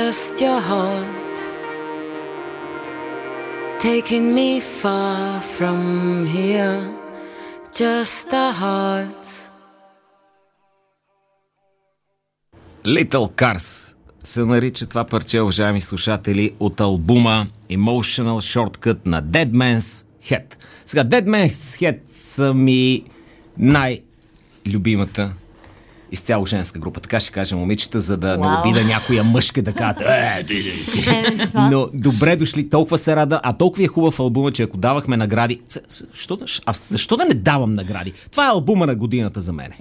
Just your heart taking me far from here. Just our hearts. Little Cars се нарича това парче, уважаеми слушатели, от албума Emotional Shortcut на Dead Man's Head. Сега, Dead Man's Head са ми най-любимата изцяло женска група. Така ще кажа, момичета, за да не Вау. обида някоя мъжка да каже е, ти, ти, ти». Е, това. Но добре дошли, толкова се рада, а толкова е хубав албума, че ако давахме награди... Защо да, а защо да не давам награди? Това е албума на годината за мен.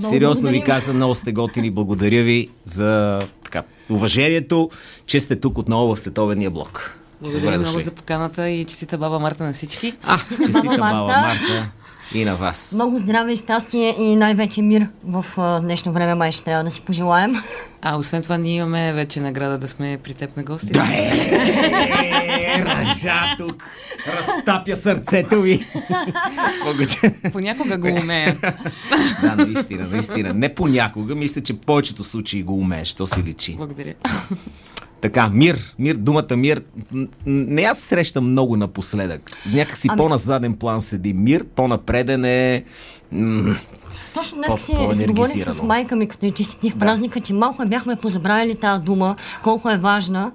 Сериозно ви казвам, много сте готини. Благодаря ви за така, уважението, че сте тук отново в Световения блок. Благодаря Добре много дошли. за поканата и честита баба Марта на всички. А, честита баба Марта. И на вас. Много здраве и щастие и най-вече мир в а, днешно време май ще трябва да си пожелаем. А освен това, ние имаме вече награда да сме при теб на гости. Да е, ръжа тук, разтапя сърцето ви. Понякога го умея. да, наистина, наистина. Не понякога, мисля, че повечето случаи го умееш, то си личи. Благодаря. Така, мир, мир, думата мир. Не аз срещам много напоследък. Някакси Ами- по-на заден план седи мир, по-напреден е... Точно днес си, говорих с майка ми, като я честитих празника, че малко бяхме позабравили тази дума, колко е важна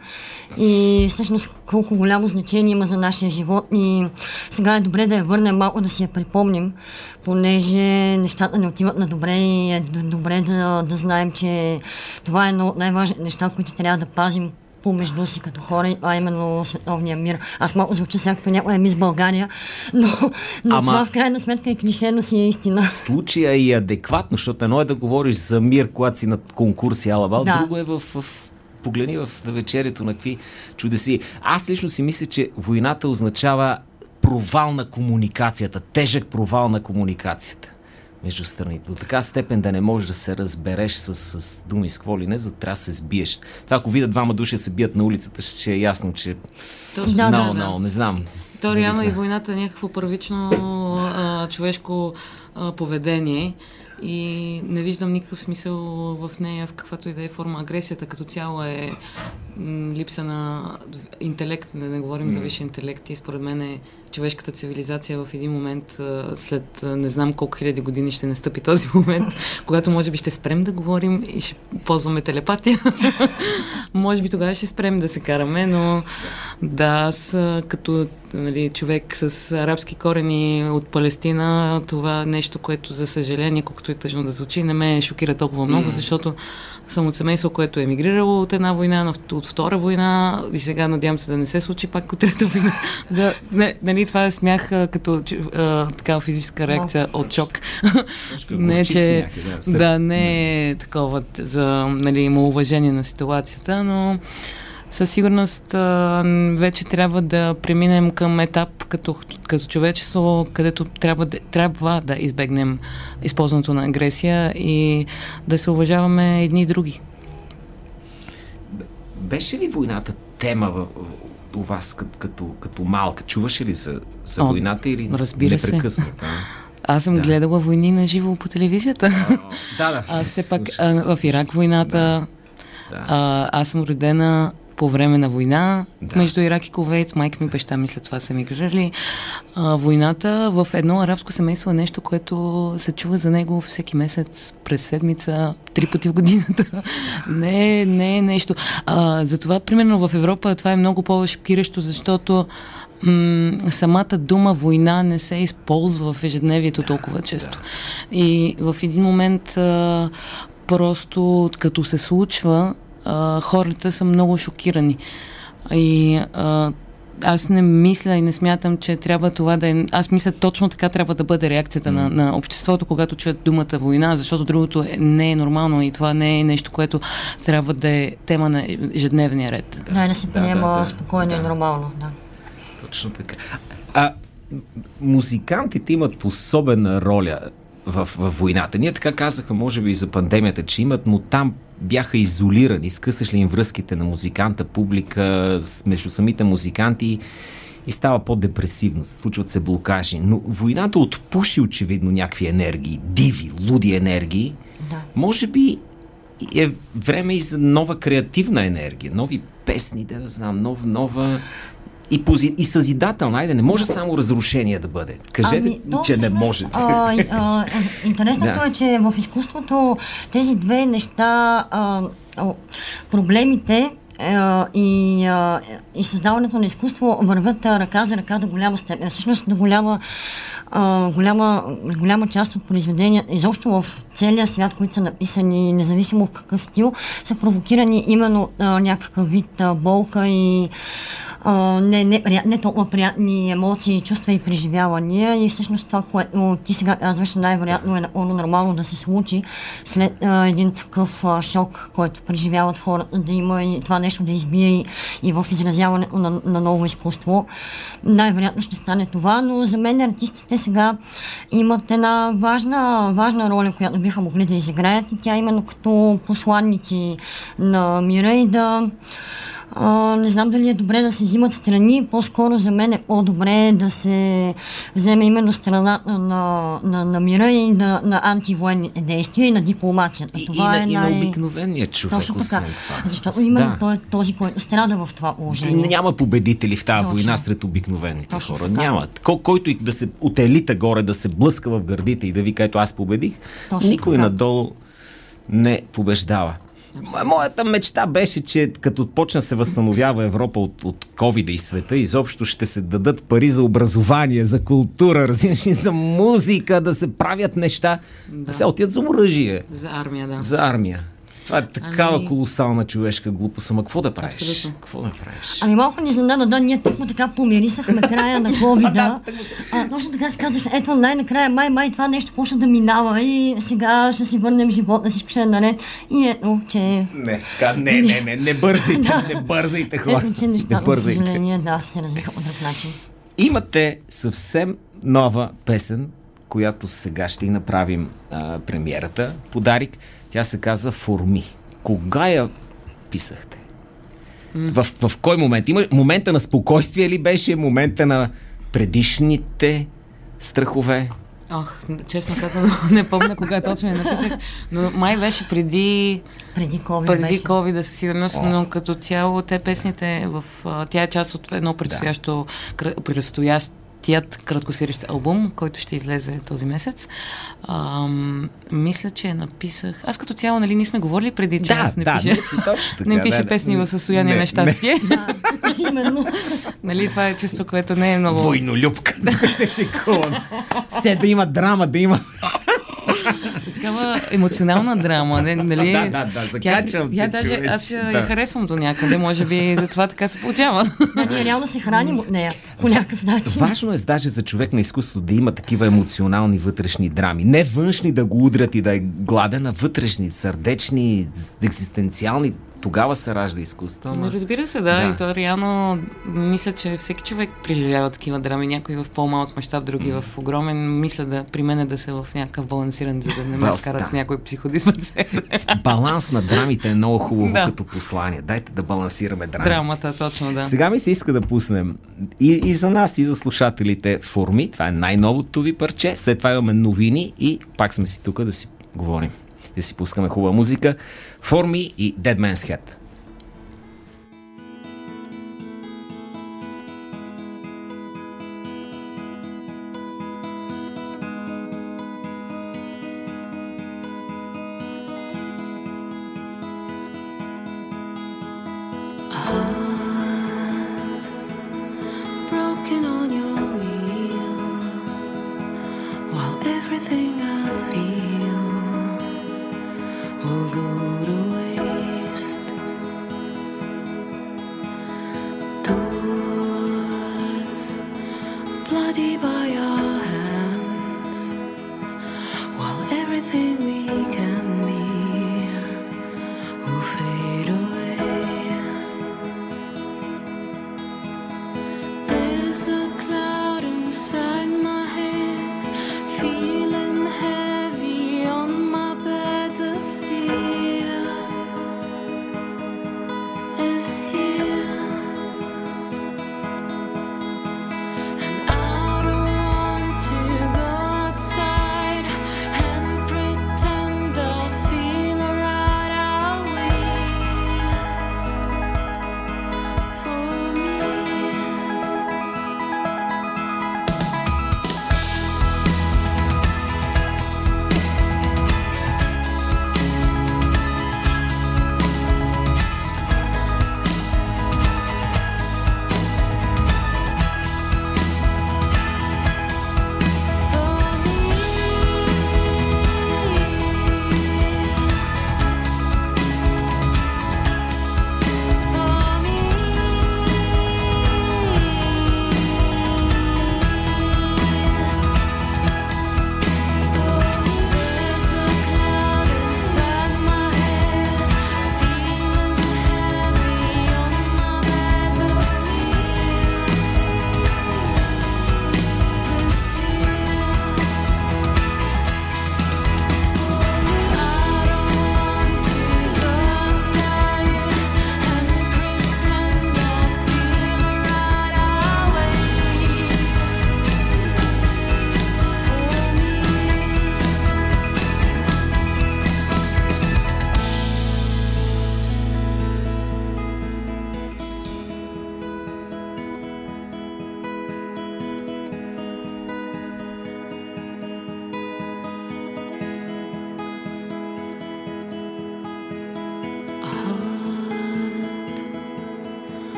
и всъщност колко голямо значение има за нашия живот. И сега е добре да я върнем малко да си я припомним, понеже нещата не отиват на добре и е добре да, да знаем, че това е едно от най-важните неща, които трябва да пазим помежду си като хора, а именно световния мир. Аз малко звуча сега като някоя мис България, но, но Ама- това в крайна сметка е клише, но си е истина. случая е и адекватно, защото едно е да говориш за мир, когато си на конкурси Алабал, Да. друго е в, в погледни в навечерието на какви чудеси. Аз лично си мисля, че войната означава провал на комуникацията, тежък провал на комуникацията. Между страните. До така степен да не можеш да се разбереш с, с думи с какво ли не, за да трябва да се сбиеш. Това, ако видят двама души се бият на улицата, ще е ясно, че Точно. Да, много, да, много, не знам. То реално и войната е някакво първично а, човешко а, поведение и не виждам никакъв смисъл в нея, в каквато и да е форма. Агресията като цяло е м, липса на интелект, да не говорим за висше интелект и според мен е човешката цивилизация в един момент след не знам колко хиляди години ще настъпи този момент, когато може би ще спрем да говорим и ще ползваме телепатия. може би тогава ще спрем да се караме, но да, аз като нали, човек с арабски корени от Палестина, това е нещо, което за съжаление, колкото и тъжно да звучи, не ме шокира толкова много, защото съм от семейство, което е емигрирало от една война, на- от втора война и сега надявам се да не се случи пак от трета война. да, не, нали, това е смях като а, такава физическа реакция от шок. не, че да, не е такова за нали, уважение на ситуацията, но със сигурност а, вече трябва да преминем към етап като, като човечество, където трябва да, трябва да избегнем използването на агресия и да се уважаваме едни и други. Беше ли войната тема в, у вас като, като, като малка? Чуваше ли за, за О, войната или разбира се. непрекъсната? Аз съм Да. да. гледала войни на живо по телевизията. да, да. А все пак а, в Ирак войната, Да. а, аз съм родена по време на война Да. да. между Ирак и Ковейт. Майка ми и баща ми след това са мигрирали. А, войната в едно арабско семейство е нещо, което се чува за него всеки месец, през седмица, три пъти в годината. не, не е нещо. А, затова, примерно в Европа това е много по-шокиращо, защото м- самата дума война не се използва в ежедневието толкова често. И в един момент а, просто като се случва, а, хората са много шокирани. И а, аз не мисля и не смятам, че трябва това да е... Аз мисля, точно така трябва да бъде реакцията на, на обществото, когато чуят думата война, защото другото е, не е нормално и това не е нещо, което трябва да е тема на ежедневния ред. Да, да се да, приема да, спокойно да. и нормално. Да. Точно така. А музикантите имат особена роля в, в войната. Ние така казаха, може би, и за пандемията, че имат, но там бяха изолирани. Скъсаш ли им връзките на музиканта, публика, между самите музиканти и става по-депресивно. Случват се блокажи. Но войната отпуши очевидно някакви енергии, диви, луди енергии. Да. Може би е време и за нова креативна енергия, нови песни, да, да знам, нов, нова и, пози, и съзидателна. Айде, не може само разрушение да бъде. Кажете, то че не може. А, а, интересното Да. е, че в изкуството тези две неща, а, проблемите а, и, а, и създаването на изкуство вървят а, ръка за ръка до голяма степен. Всъщност до голяма, а, голяма, голяма част от произведения, изобщо в целия свят, които са написани, независимо в какъв стил, са провокирани именно а, някакъв вид а, болка и не, не, прият- не толкова приятни емоции, чувства и преживявания и всъщност това, което ти сега казваш, най-вероятно е напълно нормално да се случи след а, един такъв а, шок, който преживяват хората, да има и това нещо да избие и, и в изразяването на, на ново изкуство. Най-вероятно ще стане това, но за мен артистите сега имат една важна, важна роля, която биха могли да изиграят и тя именно като посланници на мира и да а, не знам дали е добре да се взимат страни, по-скоро за мен е по-добре да се вземе именно страната на, на, на мира и на, на антивоенните действия и на дипломацията. И, това и, е на, и на най... обикновения човек, Точно така. това. Защото именно да. той е този, който страда в това положение. Няма победители в тази Точно. война сред обикновените Точно хора. така. Няма. Ко, който и да се от елита горе да се блъска в гърдите и да вика, ето аз победих, Точно никой така. надолу не побеждава. Моята мечта беше, че като почна се възстановява Европа от, от covid и света, изобщо ще се дадат пари за образование, за култура, разбираш за музика, да се правят неща, да, се отият за оръжие, За армия, да. за армия. Това е такава Ами- колосална човешка глупост. Ама какво да правиш? Абсолютно. Какво да правиш? Ами малко ни изненада, да, ние тъкмо така помирисахме края на ковида. а, точно така си казваш, ето най-накрая май, май това нещо почна да минава и сега ще си върнем живота, всичко ще е наред. И ето, че Не, ка- не, не, не, не бързайте, не бързайте хора. ето, че Не нещата, за бързайте. съжаление, да, се развиха по друг начин. Имате съвсем нова песен, която сега ще й направим а, премиерата, подарик. Тя се казва Форми. Кога я писахте? В, в кой момент? Има момента на спокойствие ли беше? Момента на предишните страхове? Ох, честно казано, не помня кога точно я написах, но май беше преди Преди COVID преди беше. COVID, да със сигурност, но като цяло те песните в... Тя е част от едно предстоящо, кра- предстоящият краткосирещ албум, който ще излезе този месец. Ам, мисля, че я написах... Аз като цяло, нали, ние сме говорили преди, че Да, аз не да, пиша, не си точно така, не пиша да, да. песни в състояние Не, на щастие. Именно. нали, това е чувство, което не е много... Войнолюбка. Тук ще шегувам се. Все да има драма, да има... Такава емоционална драма, не, нали? Да, да, да, закачвам Тя, тя те, даже, аз я, да. я харесвам до някъде, може би затова така се получава. Да, ние реално се храним от нея по някакъв начин. Важно е даже за човек на изкуството да има такива емоционални вътрешни драми. Не външни да го удрят и да е гладен, а вътрешни, сърдечни, екзистенциални. Тогава се ражда изкуство. Не, Ама... разбира се, да, Да. И то реално мисля, че всеки човек преживява такива драми. Някои в по-малък мащаб, други в огромен. Мисля да при мен е да се в някакъв балансиран, за да не ме вкарат да. някой психодиспансер. Баланс на драмите е много хубаво Да. като послание. Дайте да балансираме драмите. Драмата, точно, да. Сега ми се иска да пуснем и, и за нас, и за слушателите форми. Това е най-новото ви парче. След това имаме новини и пак сме си тук да си говорим. Да си пускаме хубава музика. Форми и Dead Man's Head. on your wheel while everything I feel will go to waste.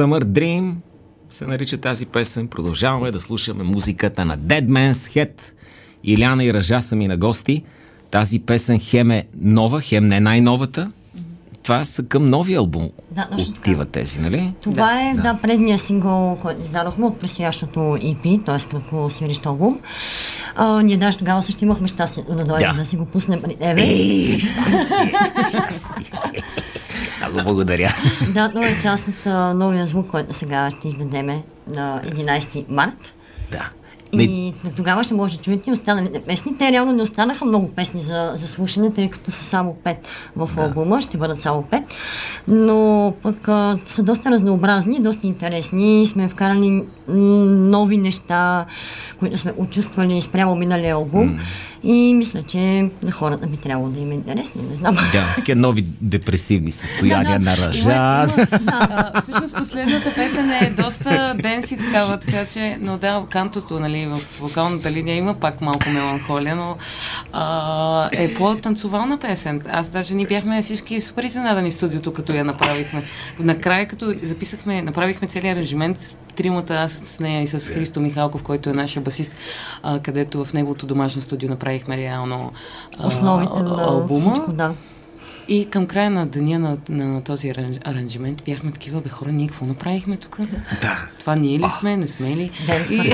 Summer Dream се нарича тази песен. Продължаваме да слушаме музиката на Dead Man's Head. Иляна и Ръжа са ми на гости. Тази песен хем е нова, хем не най-новата. Това са към новия албум. Да, точно така. Тези, нали? Това да, е да. предния сингъл, който издадохме от предстоящото EP, т.е. като свирищ албум. А, ние даже тогава също имахме щастие да дойдем Да. да. си го пуснем при тебе. Ей, щастие, щастие. Много благодаря. Да, това е част от новия звук, който сега ще издадеме на 11 март. Да. Не, И тогава ще може да чуете и останалите песни. Те реално не останаха много песни за, за слушане, тъй като са само пет в албума, ще бъдат само пет. Но пък а, са доста разнообразни, доста интересни. Сме вкарали нови неща, които сме участвали спрямо миналия албум. И мисля, че на хората би трябвало да им е интересно, не знам. да, такива нови депресивни състояния на ръжа. Има- има- А, всъщност последната песен е доста денси такава, така че, но да, кантото, нали, в вокалната линия има пак малко меланхолия, но а, е по-танцовална песен. Аз даже ни бяхме всички супер изненадани в студиото, като я направихме. Накрая, като записахме, направихме целият аранжимент, тримата, аз с нея и с Христо Михалков, който е нашия басист, а, където в неговото домашно студио направихме реално а, Основите на албума. всичко, да. И към края на деня на, на този аран- аранжимент бяхме такива, бе хора, ние какво направихме тук? Да. Това ние ли сме, не сме ли? Денс И-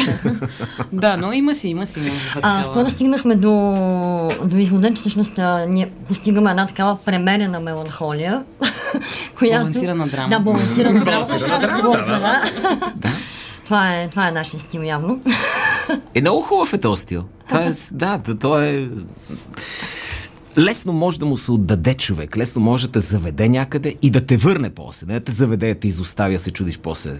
да, но има си, има си. някаква А, скоро стигнахме до, до извода, че всъщност ние постигаме една такава премерена меланхолия, която... Балансирана драма. Да, балансирана драма. Балансирана драма, така, да. да. Това е, това е нашия стил явно. Е, много хубав е този стил. Това е, да, да, то е... Лесно може да му се отдаде човек, лесно може да те заведе някъде и да те върне после. Не да те заведе, да те изоставя, се чудиш после.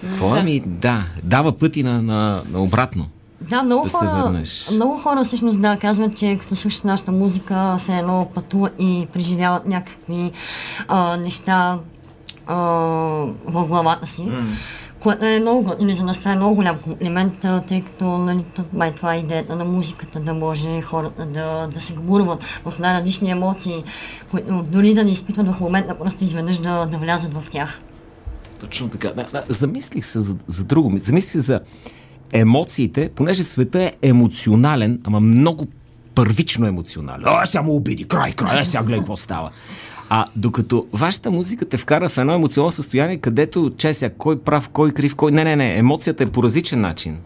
Какво е ми? Да, дава пъти на, на, на обратно. Да, много Да се хора, много хора всъщност да казват, че като слушат нашата музика, се едно пътуват и преживяват някакви а, неща а, в главата си. Което е много готино и за нас това е много голям комплимент, тъй като нали, т- май това е идеята на музиката, да може хората да, да се гмурват в най-различни емоции, които дори да не изпитват в момента, просто изведнъж да, да влязат в тях. Точно така. Да, да, замислих се за, за друго. Замислих се за емоциите, понеже света е емоционален, ама много първично емоционален. А, сега му обиди, край, край, а сега гледай какво става. А докато вашата музика те вкара в едно емоционално състояние, където чеся кой прав, кой крив, кой... Не, не, не, емоцията е по различен начин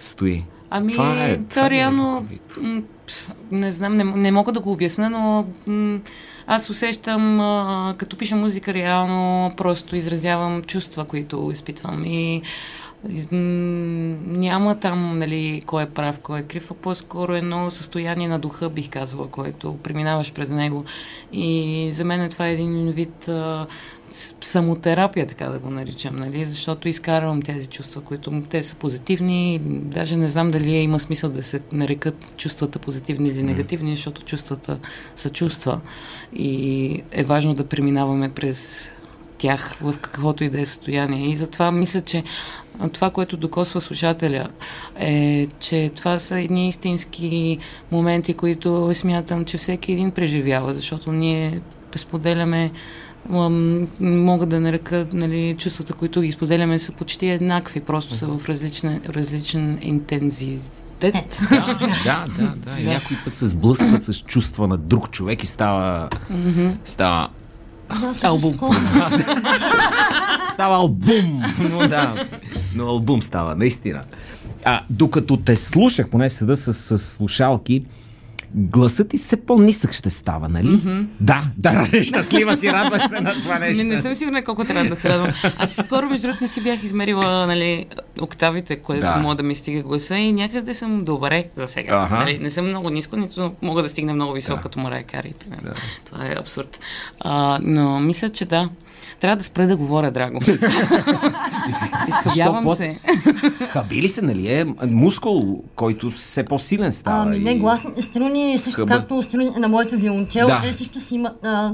стои. Ами, Това е- то това е реално, пс, не знам, не, не мога да го обясня, но м, аз усещам, а, като пиша музика, реално просто изразявам чувства, които изпитвам. И няма там, нали, кой е прав, кой е крив, а по-скоро едно състояние на духа, бих казала, което преминаваш през него. И за мен това е един вид а, самотерапия, така да го наричам, нали? защото изкарвам тези чувства, които те са позитивни. Даже не знам дали е, има смисъл да се нарекат чувствата позитивни или негативни, защото чувствата са чувства. И е важно да преминаваме през тях в каквото и да е състояние. И затова мисля, че това, което докосва слушателя, е, че това са едни истински моменти, които смятам, че всеки един преживява, защото ние споделяме мога да нарека, нали, чувствата, които ги споделяме, са почти еднакви, просто са в различен, различен интензитет. Да, да, да. И някой път се сблъскват с чувства на друг човек и става... Става... Да, Албум. Става албум. Но да, но албум става, наистина. А, докато те слушах, поне седа с, с слушалки, гласът ти все по-нисък ще става, нали? Mm-hmm. Да, да, щастлива си, радваш се на това нещо. Не, не съм сигурна колко трябва да се радвам. Аз скоро, между другото, не си бях измерила нали, октавите, което Да. да. мога да ми стига гласа и някъде съм добре за сега. Нали, не съм много ниско, нито мога да стигна много високо, Да. като Марая Кари. Да. Това е абсурд. А, но мисля, че да. Трябва да спра да говоря, драго. Изхъбявам Защо? се. Хаби ли се, нали? Е мускул, който все по-силен става. Ами не, гласните струни, също Хъба. както струните на моето виолончел, Да. те също си имат, а,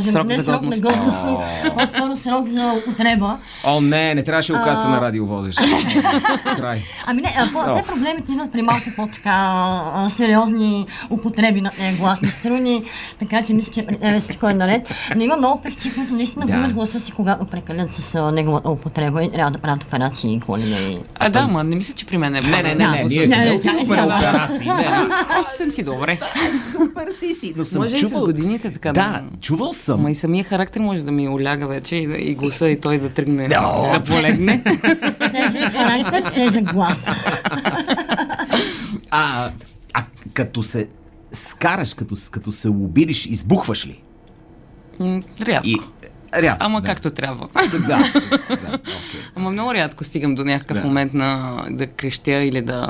Срок не за срок на годност. но по-скоро срок за употреба. О, не, не трябваше да го казвате на радио водеш. Край. Ами не, те проблемите идват при малко по-така сериозни употреби на тези гласни струни, така че мисля, че тебе всичко е наред. Но има много певци, които наистина Да. Губят гласа си, когато прекалят с а, неговата употреба и трябва да правят операции и какво ли не. А, да, ма не мисля, че при мен е Не, не, не, не, ние не, не, не, отиваме е на операции. Не, не. Просто съм си добре. Супер си си, но съм Може и с чувал... годините така Да, чувал съм. Ма и самия характер може да ми оляга вече и, гласа и той да тръгне Да. да полегне. Тежък характер, тежък глас. А, а като се скараш, като, като се обидиш, избухваш ли? Рядко. И, рядко. Ама да. както трябва. Да, да, окей. Ама много рядко стигам до някакъв Да. момент на да крещя или да...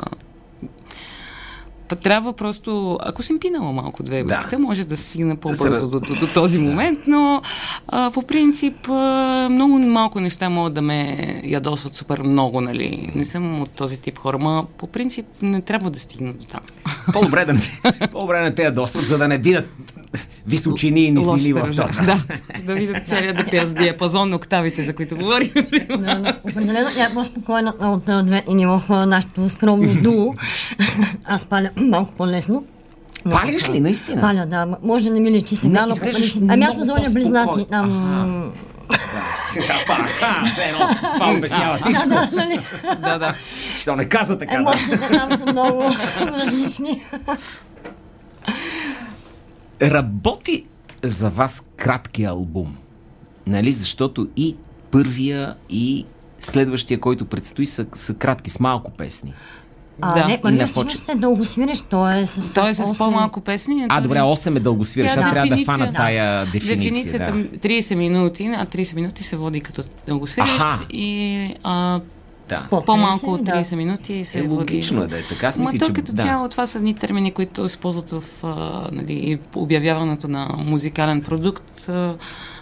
Па трябва просто, ако съм пинала малко две Да. уските, може да стигна по-бързо раз- до, до, до този момент, но а, по принцип а, много малко неща могат да ме ядосват супер много, нали. Не съм от този тип хора, ма по принцип не трябва да стигна до там. По-добре да не, по-добре да не те ядосват, за да не видят височини и низини в това. Да, да видят целият да диапазон на октавите, за които говорим. Определено тя е по-спокойна от а, двете ни в а, нашето скромно дуо. Аз паля малко по-лесно. Но- Палиш ли, наистина? Паля, да. Може да не ми личи сега, Не, но... Ами аз съм зоня близнаци. Там... Сега пак, а, все едно, това обяснява всичко. да, да. Що не каза така, да? Емоциите там са много различни. Работи за вас краткия албум. Нали? Защото и първия, и следващия, който предстои, са, са кратки, с малко песни. А, Да. не, И ма не вие почва- всъщност сте дългосвирещ, той е с... Той е с осем- по-малко песни. А, добре, 8 е дългосвираш. Тя Аз трябва да фана да. тая дефиниция. Дефиницията да. 30 минути, а 30 минути се води като дългосвирещ Аха. и а, Да. По-малко 30, от да. 30 минути се Е, води. логично е да е така. Аз Ма мисля, то че... като да. цяло това са едни термини, които използват в а, нали, обявяването на музикален продукт. А,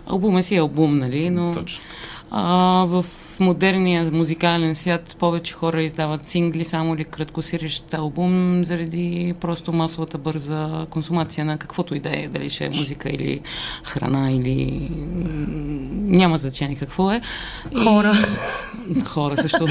албума си е албум, нали, но Точно. А, в модерния музикален свят повече хора издават сингли само или краткосирещ албум заради просто масовата бърза консумация на каквото и да е, дали ще е музика или храна или няма значение какво е. И- Хора. Хора също.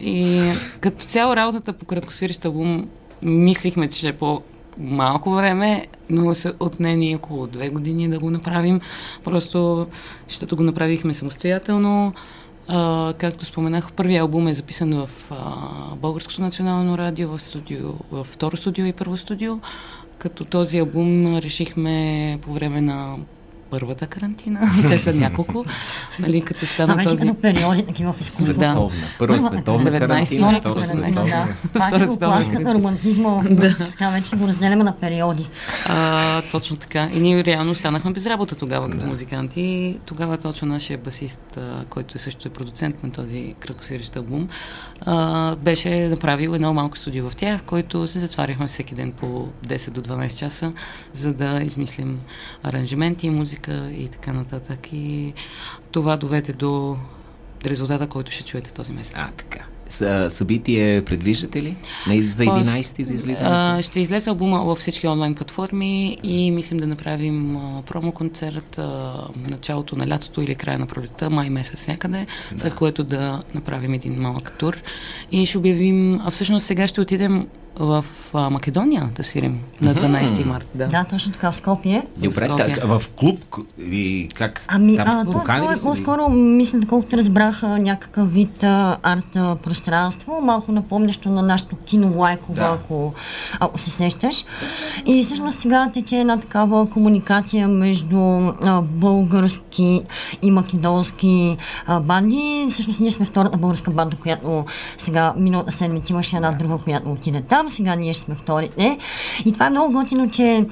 И като цяло работата по краткосвирещ албум мислихме, че ще е по малко време, но се отне ни около две години да го направим. Просто, защото го направихме самостоятелно. А, както споменах, първият албум е записан в а, Българското национално радио, в, студио, в второ студио и първо студио. Като този албум решихме по време на първата карантина. Те са няколко. Нали, като А стана вече този... като периоди такива в изкуството. Да. Световна. Първа световна 19 карантина, втора 19 световна. Да. Това е Втора световна война. романтизма. Да. вече го разделяме на периоди. А, точно така. И ние реално останахме без работа тогава като музиканти. И тогава точно нашия басист, а, който е също е продуцент на този краткосирещ албум, а, беше направил едно малко студио в тях, в който се затваряхме всеки ден по 10 до 12 часа, за да измислим аранжименти, музика и така нататък. И това доведе до резултата, който ще чуете този месец. А, така. С, събитие предвиждате ли? Не, за Според- 11 за излизането? А, ще излезе албума във всички онлайн платформи и мислим да направим а, промо-концерт а, началото на лятото или края на пролетта, май месец някъде, да. след което да направим един малък тур. И ще обявим, а всъщност сега ще отидем в а, Македония да свирим на 12 март. Да. Да, точно така в Скопие. Добре, Скопие. так, в клуб или как? Ами, Там а, са то, поканили то е по-скоро, мисля, доколкото разбрах, някакъв вид а, арт пространство, малко напомнящо на нашото кино Лайкова, Да. ако, ако се сещаш. И всъщност сега тече една такава комуникация между а, български и македонски а, банди. Всъщност ние сме втората българска банда, която сега миналата седмица имаше една друга, която отиде там. Сега ние ще сме вторите. И това е много готино, че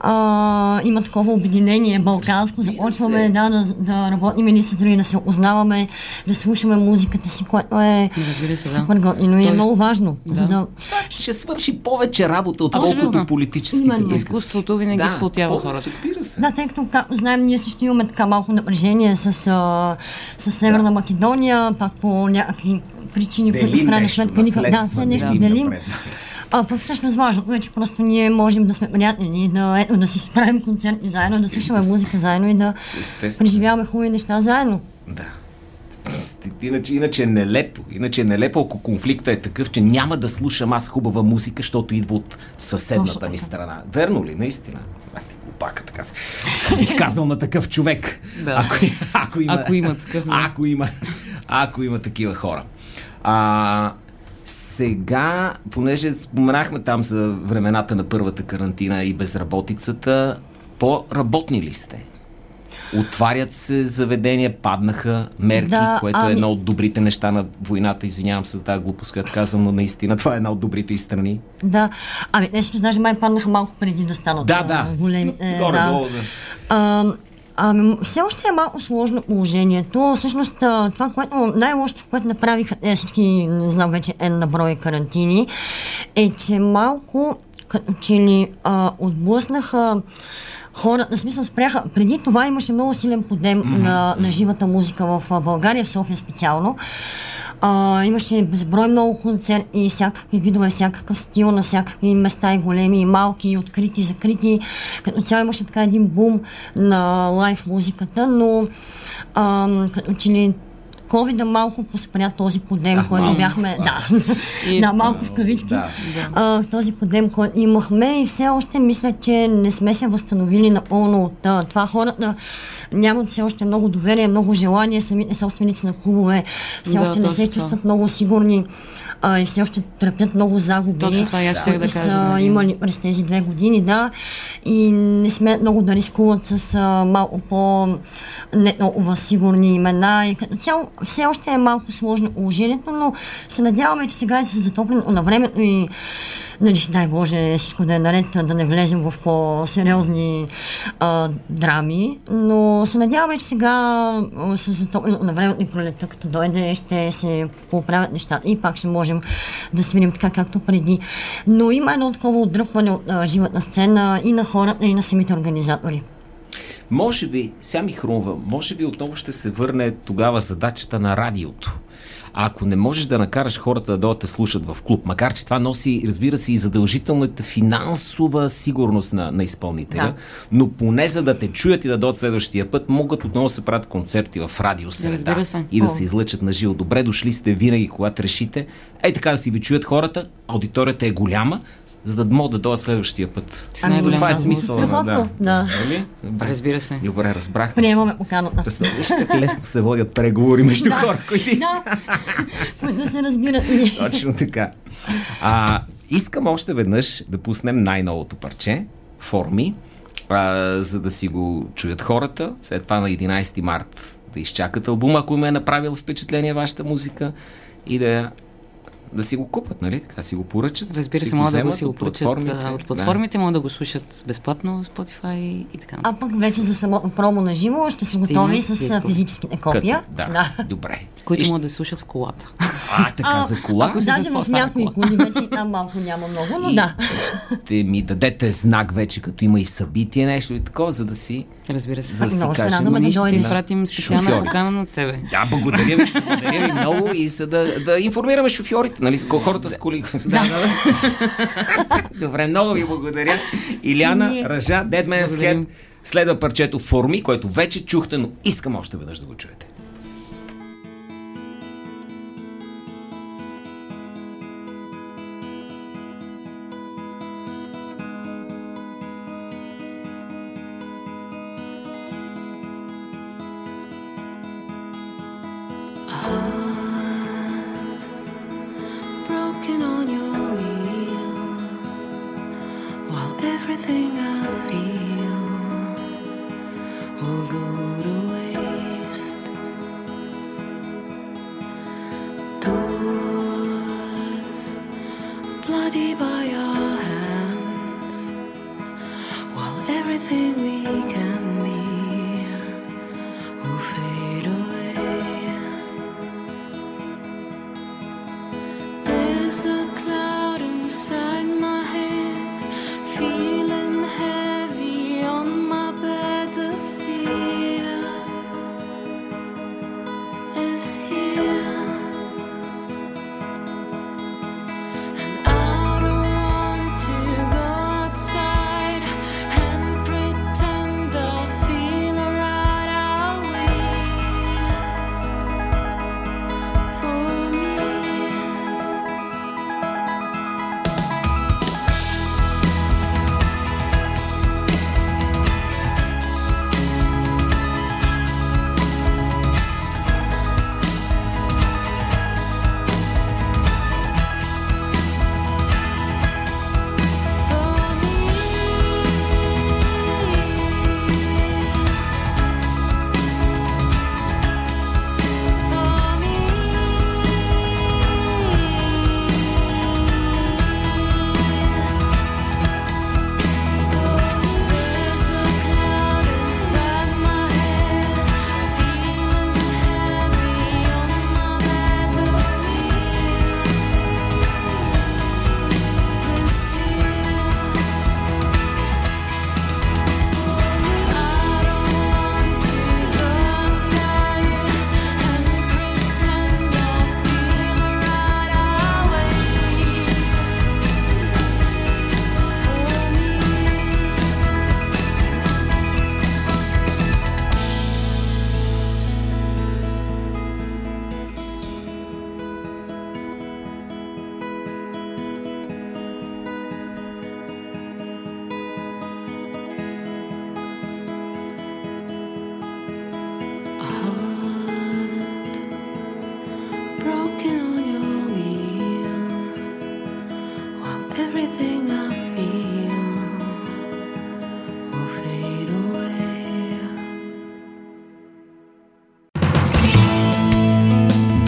а, има такова обединение балканско. Започваме да, да, да работим едни с други, да се опознаваме, да слушаме музиката си, което е Разбира се, да. супер готино и е много важно. За да... Ще свърши повече работа, отколкото политическите Именно. Изкуството винаги сплотява повече, хората. Разбира се. Да, тъй като, знаем, ние също имаме така малко напрежение с, а, с Северна Македония, пак по някакви причини, които в крайна сметка никак- Да, все нещо делим делим. А пък всъщност важното е, че просто ние можем да сме приятели, да, ето, да си справим концерти заедно, да слушаме музика заедно и да Естествено. преживяваме хубави неща заедно. Да. Иначе, иначе е нелепо. Иначе е нелепо, ако конфликта е такъв, че няма да слушам аз хубава музика, защото идва от съседната ми страна. Верно ли? Наистина. Глупака, така. Бих казал на такъв човек. Да. Ако, ако, има, Ако има такъв. Ако има, ако има такива хора. А, сега, понеже споменахме там за времената на първата карантина и безработицата, по-работни ли сте? Отварят се заведения, паднаха мерки, Да, което е ами- едно от добрите неща на войната. Извинявам се за тази глупост, която казвам, но наистина това е една от добрите и страни. Да. Ами, нещо, даже май паднаха малко преди да станат Да, да. големи. е, да. да. А, Ами, все още е малко сложно положението. Всъщност, това, което най-лошото, което направиха те всички, не знам вече, N на брой карантини, е, че малко като че ли а, отблъснаха хората, в смисъл спряха. Преди това имаше много силен подем mm-hmm. на, на живата музика в България, в София специално. А, имаше безброй много концерти, всякакви видове, всякакъв стил на всякакви места, и големи, и малки, и открити, и закрити. Като цяло имаше така един бум на лайв музиката, но а, като че ли COVID малко поспря този подем, А, който малко. бяхме. Да, И- да, малко в кавички. Да. А, този подем, който имахме и все още мисля, че не сме се възстановили напълно от а, това. Хората нямат все още много доверие, много желание, самите собственици на клубове все Да, още не се чувстват много сигурни а, и все още търпят много загуби. Точно това и аз да кажа, Са имали през тези две години, да. И не сме много да рискуват с а, малко по не толкова сигурни имена. И като цяло все още е малко сложно положението, но се надяваме, че сега и с затоплянето на времето и нали, дай Боже, всичко да е наред, да не влезем в по-сериозни а, драми, но се надяваме, че сега с затоплянето на времето и пролетта, като дойде, ще се поправят нещата и пак ще можем да свирим така, както преди. Но има едно такова отдръпване от а, животна сцена и на хората, и на самите организатори. Може би, сега ми хрумва, може би отново ще се върне тогава задачата на радиото. А ако не можеш да накараш хората да дойдат да слушат в клуб, макар че това носи, разбира се, и задължителната финансова сигурност на, на изпълнителя, Да. но поне за да те чуят и да дойдат следващия път, могат отново да се правят концерти в радиосреда Разбира се. и да О. се излъчат на живо. Добре дошли сте винаги, когато решите. Ей така да си ви чуят хората, аудиторията е голяма, за да могат да дойдат следващия път. С най-голям Това е смисъл. Да. Страхотно, да. Нали? Добре. Разбира се. Добре, разбрахме. се. Приемаме поканата. Разбира, виж как лесно се водят преговори между хора, които искат. Да, да се разбират. Точно така. А, искам още веднъж да пуснем най-новото парче, форми, а, за да си го чуят хората. След това на 11 март да изчакат албума, ако им е направил впечатление вашата музика и да да си го купат, нали? Така си го поръчат. Разбира се, могат да го си го от поръчат платформите. от платформите, могат да го слушат безплатно Spotify и така. А пък вече за самото промо на живо ще сме Ще готови с диско. физическите Да. копия. Като, да, добре. които И могат да слушат в колата. А, така, А, за кола. ако Даже в някои кола. коли вече и там малко няма много, но И да. Ще ми дадете знак вече, като има и събитие, нещо и такова, за да си Разбира се. За да си Много се кажем, радваме да ние ще ти дойдеш. изпратим специална покана на тебе. Да, благодаря ви, благодаря ви много и за да, да информираме шофьорите, нали, с хората с коли. Да, да. Добре, много ви благодаря. Иляна. Ръжа, Head. Благодарим. Следва парчето Форми, което вече чухте, но искам още веднъж да го чуете.